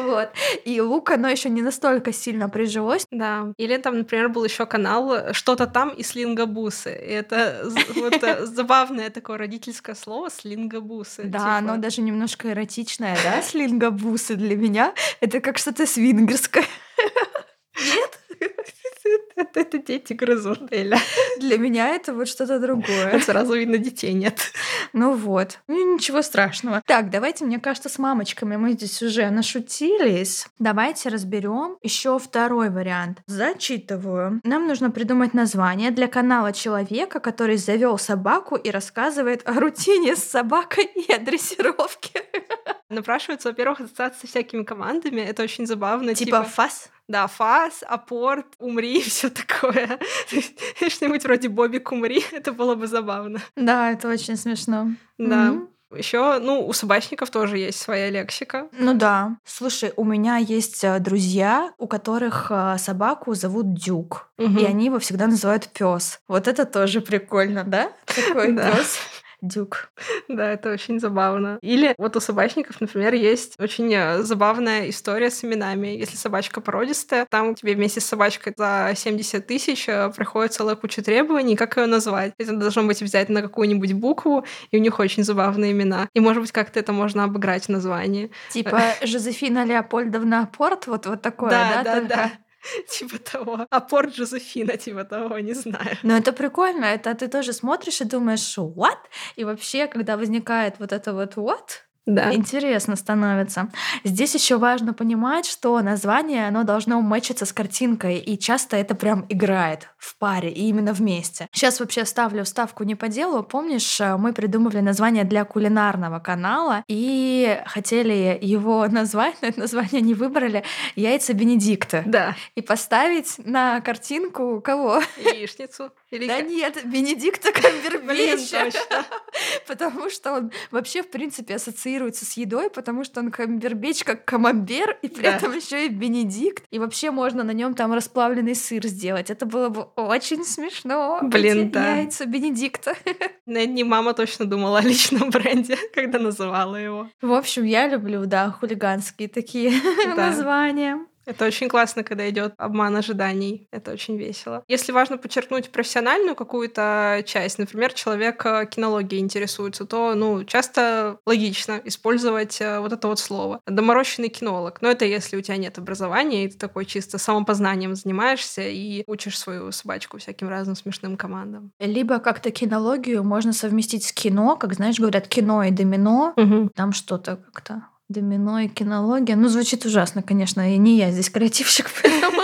Вот. И лук, оно еще не настолько сильно прижилось. Да. Или там, например, был еще канал э, «Что-то там» и «Слингобусы». И это вот э, забавное такое родительское слово «слингобусы». Да, Типа, оно даже немножко эротичное, да, слингобусы для меня. Это как что-то свингерское. Это, это дети грызут, Эля. Для меня это вот что-то другое. Сразу видно, детей нет. Ну вот, ну ничего страшного. Так, давайте, мне кажется, с мамочками мы здесь уже нашутились. Давайте разберем еще второй вариант. Зачитываю. Нам нужно придумать название для канала человека, который завел собаку и рассказывает о рутине с собакой и о дрессировке. напрашивается, во-первых, ассоциация со всякими командами. Это очень забавно. Типа, типа фас? Да, фас, апорт, умри, все такое. Что-нибудь вроде Бобик умри, это было бы забавно. Да, это очень смешно. Да. Mm-hmm. Еще, ну, у собачников тоже есть своя лексика. Ну да. Слушай, у меня есть э, друзья, у которых э, собаку зовут Дюк, угу. и они его всегда называют пес. Вот это тоже прикольно, да? Такой пес. Дюк. Да, это очень забавно. Или вот у собачников, например, есть очень э, забавная история с именами. Если собачка породистая, там тебе вместе с собачкой за 70 тысяч э, приходит целая куча требований, как ее назвать. Это должно быть обязательно какую-нибудь букву, и у них очень забавные имена. И, может быть, как-то это можно обыграть в названии. Типа Жозефина Леопольдовна Апорт, вот, вот такое, да? Да, да, да. типа того. А порт Джозефина, типа того, не знаю. Но это прикольно, это ты тоже смотришь и думаешь, what? И вообще, когда возникает вот это вот what, да. Интересно становится. Здесь еще важно понимать, что название, оно должно мэчиться с картинкой, и часто это прям играет в паре, и именно вместе. Сейчас вообще ставлю вставку не по делу. Помнишь, э, мы придумывали название для кулинарного канала, и хотели его назвать, но это название не выбрали, «Яйца Бенедикта». Да. И поставить на картинку кого? Яичницу. Или да нет, Бенедикта Камбербэтча. Потому что он вообще, в принципе, ассоциируется с едой, потому что он Камбербэтч как камамбер, и при этом еще и Бенедикт. И вообще можно на нем там расплавленный сыр сделать. Это было бы очень смешно. Блин, да. Яйца Бенедикта. Не мама точно думала о личном бренде, когда называла его. В общем, я люблю, да, хулиганские такие названия. Это очень классно, когда идет обман ожиданий. Это очень весело. Если важно подчеркнуть профессиональную какую-то часть, например, человек э, кинологией интересуется, то, ну, часто логично использовать э, вот это вот слово. Доморощенный кинолог. Но это если у тебя нет образования, и ты такой чисто самопознанием занимаешься и учишь свою собачку всяким разным смешным командам. Либо как-то кинологию можно совместить с кино, как, знаешь, говорят, кино и домино. Угу. Там что-то как-то Домино и кинология. Ну, звучит ужасно, конечно, и не я здесь креативщик, поэтому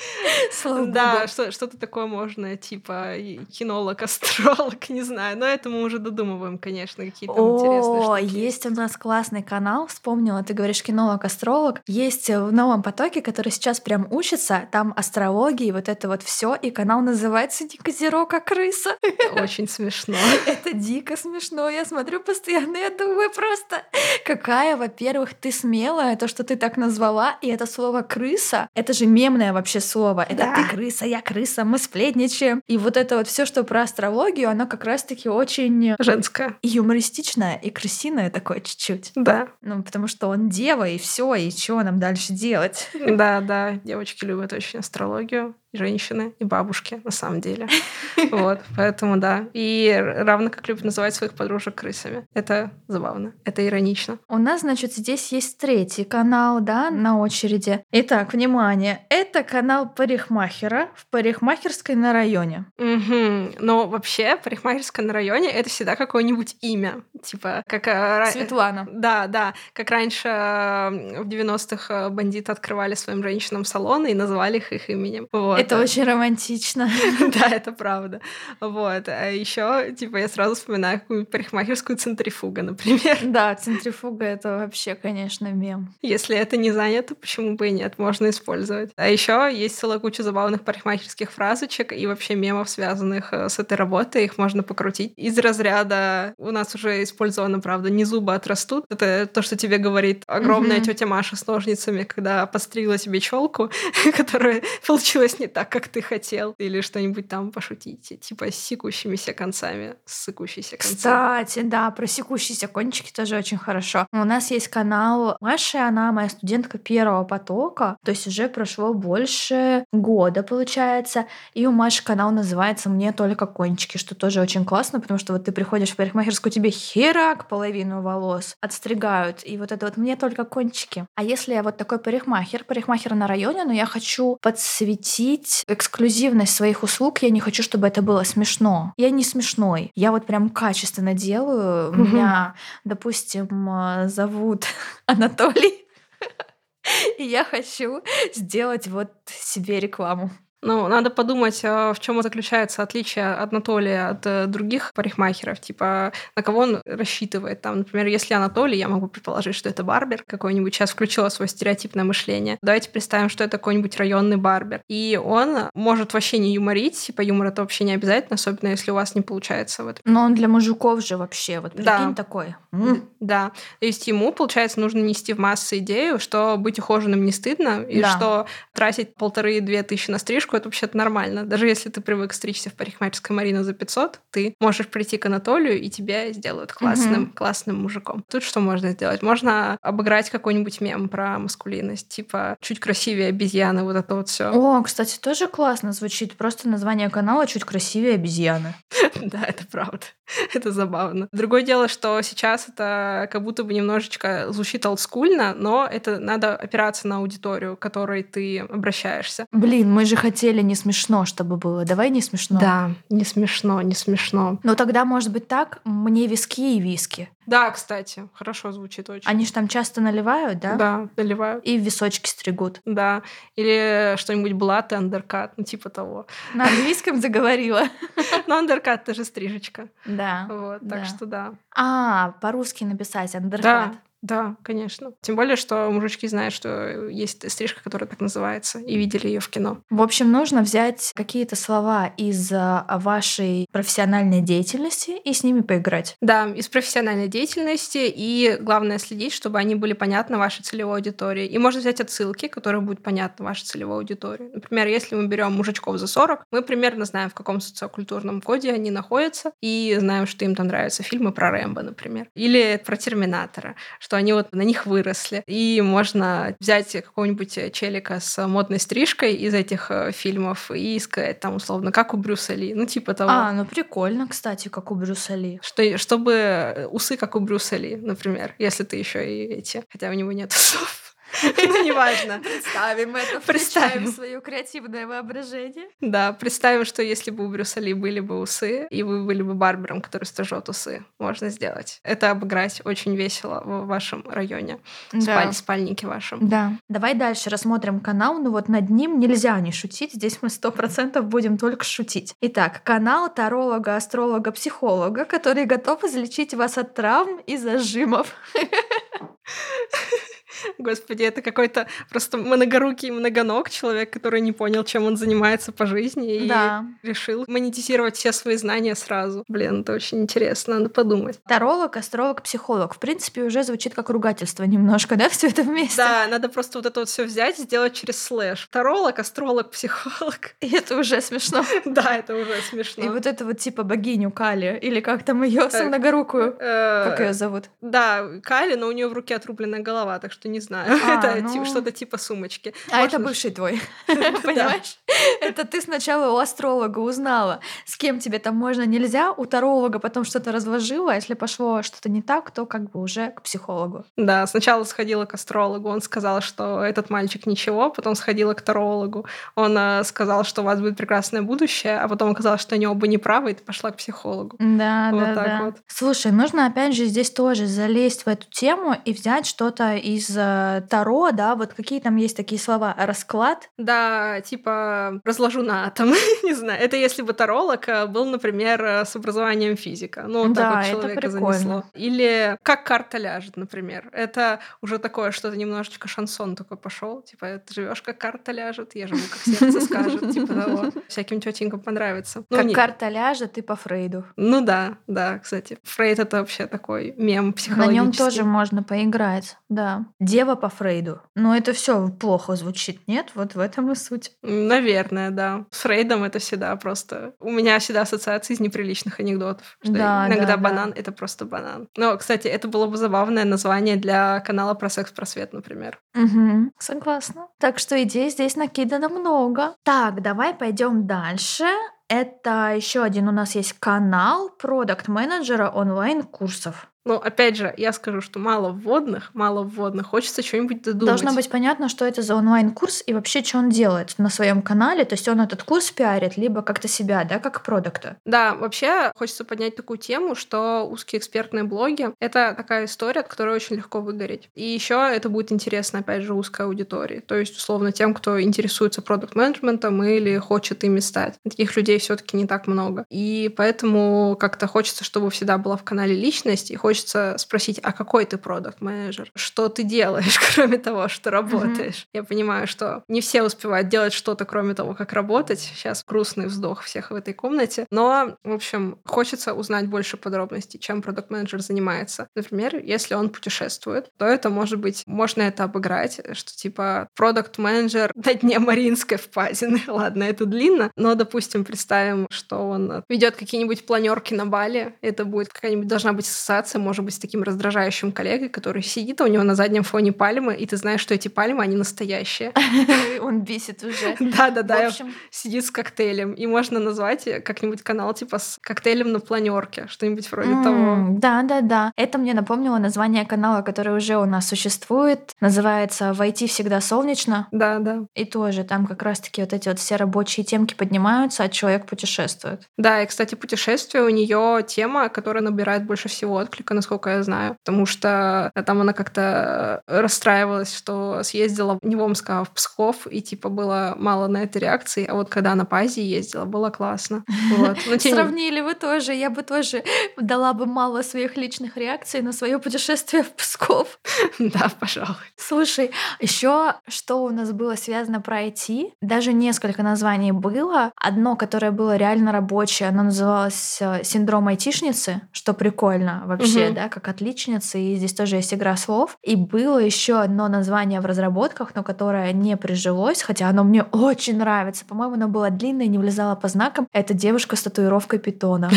Слава да, что, что-то такое можно, типа кинолог, астролог, не знаю. Но это мы уже додумываем, конечно, какие-то интересные О, есть у нас классный канал, вспомнила, ты говоришь кинолог, астролог. Есть в новом потоке, который сейчас прям учится, там астрология, вот это вот все, и канал называется «Не козерог, а крыса». Очень смешно. Это дико смешно. Я смотрю постоянно, я думаю просто, какая, во-первых, ты смелая, то, что ты так назвала, и это слово «крыса», это же мемное вообще слово. Это да. ты крыса, я крыса, мы сплетничаем. И вот это вот все, что про астрологию, оно как раз-таки очень... Женское. И юмористичное, и крысиное такое чуть-чуть. Да. Ну, потому что он дева, и все, и что нам дальше делать? Да, да, девочки любят очень астрологию женщины и бабушки, на самом деле. Вот, поэтому да. И равно как любят называть своих подружек крысами. Это забавно, это иронично. У нас, значит, здесь есть третий канал, да, на очереди. Итак, внимание, это канал парикмахера в парикмахерской на районе. Угу. Но вообще парикмахерская на районе — это всегда какое-нибудь имя. Типа, как... Э, Светлана. Да, да. Как раньше в 90-х э, бандиты открывали своим женщинам салоны и называли их их именем. Вот. Это очень романтично. Да, это правда. Вот. А еще, типа, я сразу вспоминаю какую-нибудь парикмахерскую центрифуга, например. Да, центрифуга — это вообще, конечно, мем. Если это не занято, почему бы и нет, можно использовать. А еще есть целая куча забавных парикмахерских фразочек и вообще мемов, связанных э, с этой работой. Их можно покрутить. Из разряда у нас уже использовано, правда, не зубы отрастут. Это то, что тебе говорит огромная mm-hmm. тетя Маша с ножницами, когда постригла себе челку, которая получилась не так, как ты хотел, или что-нибудь там пошутить, типа с секущимися концами, с секущейся концами. Кстати, да, про секущиеся кончики тоже очень хорошо. У нас есть канал Маша, она моя студентка первого потока, то есть уже прошло больше года, получается, и у Маши канал называется «Мне только кончики», что тоже очень классно, потому что вот ты приходишь в парикмахерскую, тебе херак половину волос отстригают, и вот это вот «Мне только кончики». А если я вот такой парикмахер, парикмахер на районе, но я хочу подсветить развить эксклюзивность своих услуг. Я не хочу, чтобы это было смешно. Я не смешной. Я вот прям качественно делаю. Угу. Меня, допустим, э, зовут Анатолий. И я хочу сделать вот себе рекламу. Ну, надо подумать, а, в чем заключается отличие Анатолия от э, других парикмахеров. Типа, на кого он рассчитывает. Там, например, если Анатолий, я могу предположить, что это барбер какой-нибудь. Сейчас включила свое стереотипное мышление. Давайте представим, что это какой-нибудь районный барбер. И он может вообще не юморить. Типа, юмор это вообще не обязательно, особенно если у вас не получается в этом. Но он для мужиков же вообще, вот прикинь, да. такой. М-м. Да. То есть ему, получается, нужно нести в массы идею, что быть ухоженным не стыдно, и да. что тратить полторы-две тысячи на стрижку, это вообще-то нормально. Даже если ты привык стричься в парикмахерской Марина за 500, ты можешь прийти к Анатолию, и тебя сделают классным, угу. классным мужиком. Тут что можно сделать? Можно обыграть какой-нибудь мем про маскулинность, типа чуть красивее обезьяны, вот это вот все. О, кстати, тоже классно звучит. Просто название канала чуть красивее обезьяны. Да, это правда. Это забавно. Другое дело, что сейчас это как будто бы немножечко звучит олдскульно, но это надо опираться на аудиторию, к которой ты обращаешься. Блин, мы же хотели не смешно, чтобы было. Давай не смешно. Да, не смешно, не смешно. Но тогда может быть так, мне виски и виски. Да, кстати, хорошо звучит очень. Они же там часто наливают, да? Да, наливают. И височки стригут. Да. Или что-нибудь блат и андеркат, ну типа того. На английском заговорила. Ну, андеркат — это же стрижечка. Да. Вот, так что да. А, по-русски написать андеркат. Да. Конечно. Тем более, что мужички знают, что есть стрижка, которая так называется, и видели ее в кино. В общем, нужно взять какие-то слова из а, вашей профессиональной деятельности и с ними поиграть. Да, из профессиональной деятельности, и главное следить, чтобы они были понятны вашей целевой аудитории. И можно взять отсылки, которые будут понятны вашей целевой аудитории. Например, если мы берем мужичков за 40, мы примерно знаем, в каком социокультурном коде они находятся, и знаем, что им там нравятся фильмы про Рэмбо, например, или про Терминатора, что они вот на них выросли. И можно взять какого-нибудь челика с модной стрижкой из этих э, фильмов и сказать там условно, как у Брюса Ли. Ну, типа того. А, ну прикольно, кстати, как у Брюса Ли. Что, чтобы усы, как у Брюса Ли, например, если ты еще и эти. Хотя у него нет усов. Ну, неважно. Представим это, представим свое креативное воображение. Да, представим, что если бы у Брюса Ли были бы усы, и вы были бы барбером, который стрижет усы, можно сделать. Это обыграть очень весело в вашем районе, да. спальнике вашем. Да. Давай дальше рассмотрим канал, ну вот над ним нельзя не шутить, здесь мы сто процентов будем только шутить. Итак, канал таролога, астролога, психолога, который готов излечить вас от травм и зажимов. Господи, это какой-то просто многорукий многоног человек, который не понял, чем он занимается по жизни да. и решил монетизировать все свои знания сразу. Блин, это очень интересно, надо подумать. Таролог, астролог, психолог. В принципе, уже звучит как ругательство немножко, да, все это вместе? Да, надо просто вот это вот все взять и сделать через слэш. Таролог, астролог, психолог. И это уже смешно. Да, это уже смешно. И вот это вот типа богиню Кали, или как там ее многорукую. Э, как ее зовут? Да, Кали, но у нее в руке отрубленная голова, так что не знаю. А, это ну... что-то типа сумочки. А Можно... это бывший твой, понимаешь? Это ты сначала у астролога узнала, с кем тебе там можно, нельзя, у таролога потом что-то разложила, а если пошло что-то не так, то как бы уже к психологу. Да, сначала сходила к астрологу, он сказал, что этот мальчик ничего, потом сходила к тарологу, он э, сказал, что у вас будет прекрасное будущее, а потом оказалось, что они оба неправы, и ты пошла к психологу. Да, вот да, так да. Вот. Слушай, нужно опять же здесь тоже залезть в эту тему и взять что-то из э, Таро, да, вот какие там есть такие слова? Расклад? Да, типа разложу на атомы, не знаю. Это если бы таролог э, был, например, э, с образованием физика. Ну, вот да, так вот человека занесло. Или как карта ляжет, например. Это уже такое что-то немножечко шансон такой пошел. Типа, ты живешь как карта ляжет, я живу как сердце скажет. Типа того. Всяким тетенькам понравится. Ну, как не... карта ляжет и по Фрейду. Ну да, да, кстати. Фрейд это вообще такой мем психологический. На нем тоже можно поиграть, да. Дева по Фрейду. Но это все плохо звучит, нет? Вот в этом и суть. Наверное, да. С Фрейдом это всегда просто... У меня всегда ассоциации из неприличных анекдотов. Что да, иногда да, банан да. — это просто банан. Но, кстати, это было бы забавное название для канала про секс-просвет, например. Угу, согласна. Так что идей здесь накидано много. Так, давай пойдем дальше. Это еще один у нас есть канал продукт менеджера онлайн-курсов. Но опять же, я скажу, что мало вводных, мало вводных, хочется что-нибудь додумать. Должно быть понятно, что это за онлайн-курс и вообще, что он делает на своем канале. То есть он этот курс пиарит, либо как-то себя, да, как продукта. Да, вообще хочется поднять такую тему, что узкие экспертные блоги — это такая история, от которой очень легко выгореть. И еще это будет интересно, опять же, узкой аудитории. То есть, условно, тем, кто интересуется продукт менеджментом или хочет ими стать. Таких людей все таки не так много. И поэтому как-то хочется, чтобы всегда была в канале личность, и хочется спросить, а какой ты продукт менеджер Что ты делаешь, кроме того, что работаешь? Mm-hmm. Я понимаю, что не все успевают делать что-то, кроме того, как работать. Сейчас грустный вздох всех в этой комнате. Но, в общем, хочется узнать больше подробностей, чем продукт менеджер занимается. Например, если он путешествует, то это может быть, можно это обыграть, что типа продукт менеджер на дне Мариинской впадины. Ладно, это длинно, но, допустим, представим, что он ведет какие-нибудь планерки на Бали. Это будет какая-нибудь должна быть ассоциация, может быть, с таким раздражающим коллегой, который сидит, а у него на заднем фоне пальмы, и ты знаешь, что эти пальмы, они настоящие. Он бесит уже. Да-да-да, сидит с коктейлем. И можно назвать как-нибудь канал типа с коктейлем на планерке, что-нибудь вроде того. Да-да-да. Это мне напомнило название канала, который уже у нас существует. Называется «Войти всегда солнечно». Да-да. И тоже там как раз-таки вот эти вот все рабочие темки поднимаются, а человек путешествует. Да, и, кстати, путешествие у нее тема, которая набирает больше всего отклика, насколько я знаю. Потому что там она как-то расстраивалась, что съездила не в Омск, а в Псков, и типа было мало на это реакции. А вот когда она по Азии ездила, было классно. Вот. Но, тем... Сравнили вы тоже. Я бы тоже дала бы мало своих личных реакций на свое путешествие в Псков. Да, пожалуй. Слушай, еще что у нас было связано про IT? Даже несколько названий было. Одно, которое было реально рабочее, оно называлось э, «Синдром айтишницы», что прикольно вообще, угу. да, как отличница, и здесь тоже есть игра слов. И было еще одно название в разработках, но которое не прижилось, хотя оно мне очень нравится. По-моему, оно было длинное, не влезало по знакам. Это девушка с татуировкой питона.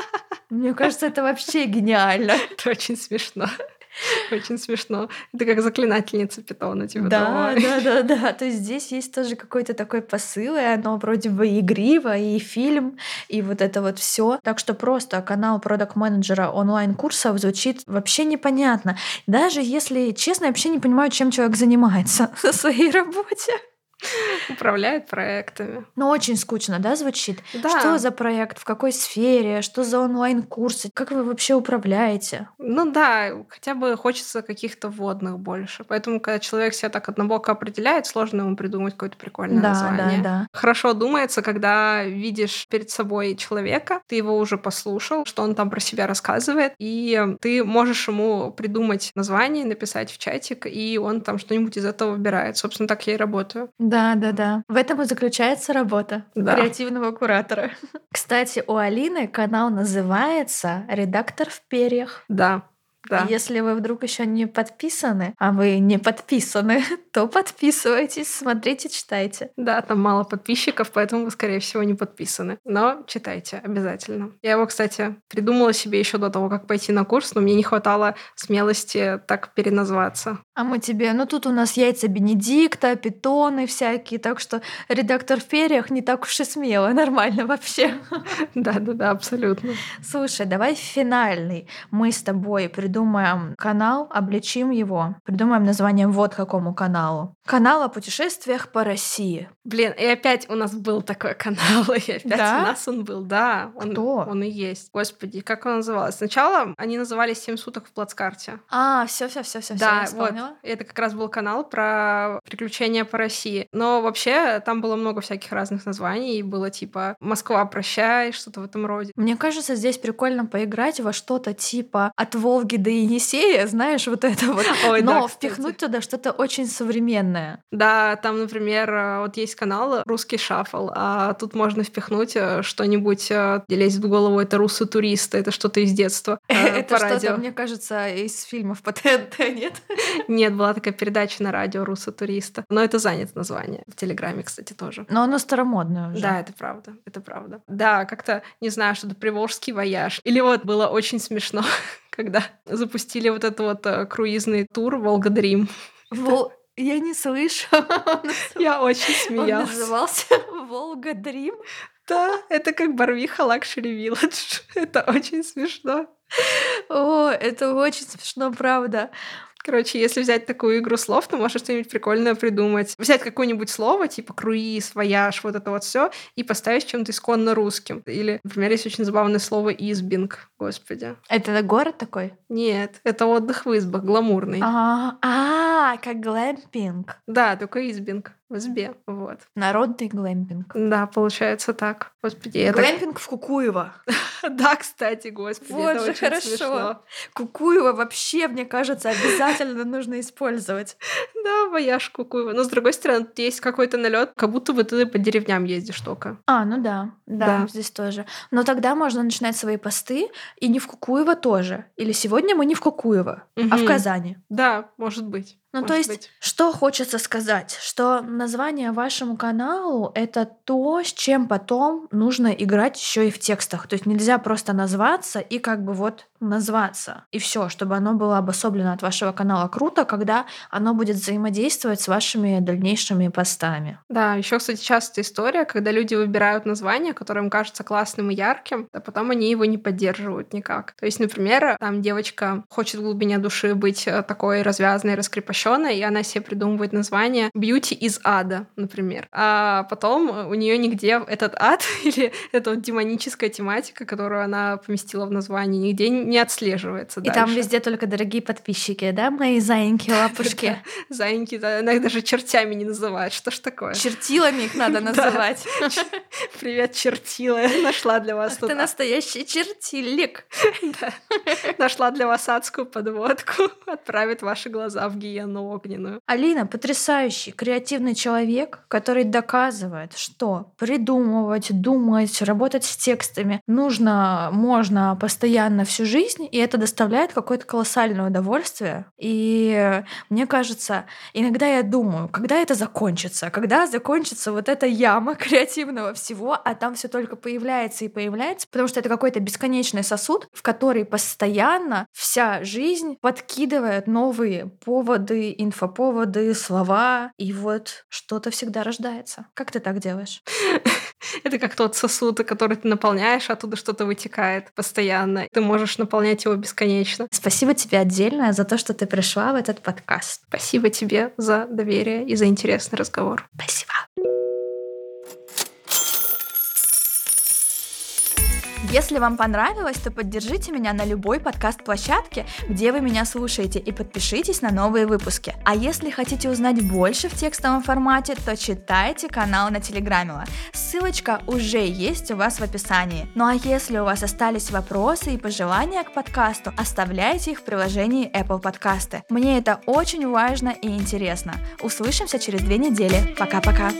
Мне кажется, это вообще гениально. Это очень смешно. Очень смешно. Это как заклинательница питона, типа Да, да, да, да. То есть здесь есть тоже какой-то такой посыл, и оно вроде бы игриво, и фильм, и вот это вот все. Так что просто канал продакт менеджера онлайн-курсов звучит вообще непонятно. Даже если, честно, я вообще не понимаю, чем человек занимается на своей работе. Управляет проектами. Ну, очень скучно, да, звучит? Да. Что за проект, в какой сфере, что за онлайн-курсы, как вы вообще управляете? Ну да, хотя бы хочется каких-то вводных больше. Поэтому, когда человек себя так однобоко определяет, сложно ему придумать какое-то прикольное да, название. Да, да. Хорошо думается, когда видишь перед собой человека, ты его уже послушал, что он там про себя рассказывает, и ты можешь ему придумать название, написать в чатик, и он там что-нибудь из этого выбирает. Собственно, так я и работаю. Да, да, да. В этом и заключается работа да. креативного куратора. Кстати, у Алины канал называется «Редактор в перьях». Да, да. Если вы вдруг еще не подписаны, а вы не подписаны, то подписывайтесь, смотрите, читайте. Да, там мало подписчиков, поэтому вы, скорее всего, не подписаны. Но читайте обязательно. Я его, кстати, придумала себе еще до того, как пойти на курс, но мне не хватало смелости так переназваться. А мы тебе... Ну, тут у нас яйца Бенедикта, питоны всякие, так что редактор в перьях не так уж и смело, нормально вообще. Да-да-да, абсолютно. Слушай, давай финальный. Мы с тобой придумаем канал, обличим его, придумаем название вот какому каналу. Канал о путешествиях по России. Блин, и опять у нас был такой канал, и опять да? у нас он был, да. Он, Кто? Он и есть. Господи, как он назывался? Сначала они назывались «Семь суток в плацкарте». А, все, все, все, все, да, все, вот. Это как раз был канал про приключения по России. Но вообще там было много всяких разных названий, и было типа «Москва, прощай», что-то в этом роде. Мне кажется, здесь прикольно поиграть во что-то типа «От Волги до Енисея», знаешь, вот это вот. Ой, Но да, впихнуть туда что-то очень современное. Да, там, например, э, вот есть канал «Русский шаффл», а тут можно впихнуть э, что-нибудь, э, лезет в голову, это «Русы туристы», это что-то из детства Это что-то, мне кажется, из фильмов по ТНТ, нет? Нет, была такая передача на радио «Русы туриста». Но это занято название. В Телеграме, кстати, тоже. Но оно старомодное уже. Да, это правда, это правда. Да, как-то, не знаю, что-то «Приволжский вояж». Или вот было очень смешно, когда запустили вот этот вот э, круизный тур «Волга-Dream». Вол... Я не слышу. Я очень смеялась. Он назывался «Волга Dream». Да, это как Барвиха Luxury Village. Это очень смешно. О, это очень смешно, правда. Короче, если взять такую игру слов, то можно что-нибудь прикольное придумать. Взять какое-нибудь слово, типа круиз, вояж, вот это вот все, и поставить чем-то исконно русским. Или, например, есть очень забавное слово избинг, господи. Это город такой? Нет, это отдых в избах, гламурный. А, а, как глэмпинг. Да, только избинг в избе, вот. Народный глэмпинг. Да, получается так. Господи, это... Глэмпинг в Кукуево. да, кстати, господи, вот это же очень хорошо. Смешно. Кукуево вообще, мне кажется, обязательно нужно использовать. Да, вояж Кукуево. Но с другой стороны, тут есть какой-то налет, как будто бы ты по деревням ездишь только. А, ну да, да, да, здесь тоже. Но тогда можно начинать свои посты и не в Кукуево тоже. Или сегодня мы не в Кукуево, угу. а в Казани. Да, может быть. Ну, то есть, быть. что хочется сказать, что название вашему каналу это то, с чем потом нужно играть еще и в текстах. То есть нельзя просто назваться и как бы вот назваться. И все, чтобы оно было обособлено от вашего канала. Круто, когда оно будет взаимодействовать с вашими дальнейшими постами. Да, еще, кстати, часто история, когда люди выбирают название, которое им кажется классным и ярким, а потом они его не поддерживают никак. То есть, например, там девочка хочет в глубине души быть э, такой развязанной, раскрепощенной, и она себе придумывает название «Beauty из ада», например. А потом у нее нигде этот ад или эта вот демоническая тематика, которую она поместила в название, нигде не отслеживается. И дальше. там везде только дорогие подписчики, да, мои заиньки, лапушки? Заиньки, да, иногда даже чертями не называют. Что ж такое? Чертилами их надо называть. Привет, чертила. Нашла для вас тут. Ты настоящий чертилик. Нашла для вас адскую подводку. Отправит ваши глаза в гиену огненную. Алина потрясающий, креативный человек, который доказывает, что придумывать, думать, работать с текстами нужно, можно постоянно всю жизнь, и это доставляет какое-то колоссальное удовольствие. И мне кажется, иногда я думаю, когда это закончится, когда закончится вот эта яма креативного всего, а там все только появляется и появляется, потому что это какой-то бесконечный сосуд, в который постоянно вся жизнь подкидывает новые поводы, инфоповоды, слова, и вот что-то всегда рождается. Как ты так делаешь? Это как тот сосуд, который ты наполняешь, оттуда что-то вытекает постоянно. Ты можешь наполнять его бесконечно. Спасибо тебе отдельно за то, что ты пришла в этот подкаст. Спасибо тебе за доверие и за интересный разговор. Спасибо. Если вам понравилось, то поддержите меня на любой подкаст-площадке, где вы меня слушаете, и подпишитесь на новые выпуски. А если хотите узнать больше в текстовом формате, то читайте канал на Телеграмила. Ссылочка уже есть у вас в описании. Ну а если у вас остались вопросы и пожелания к подкасту, оставляйте их в приложении Apple Подкасты. Мне это очень важно и интересно. Услышимся через две недели. Пока-пока.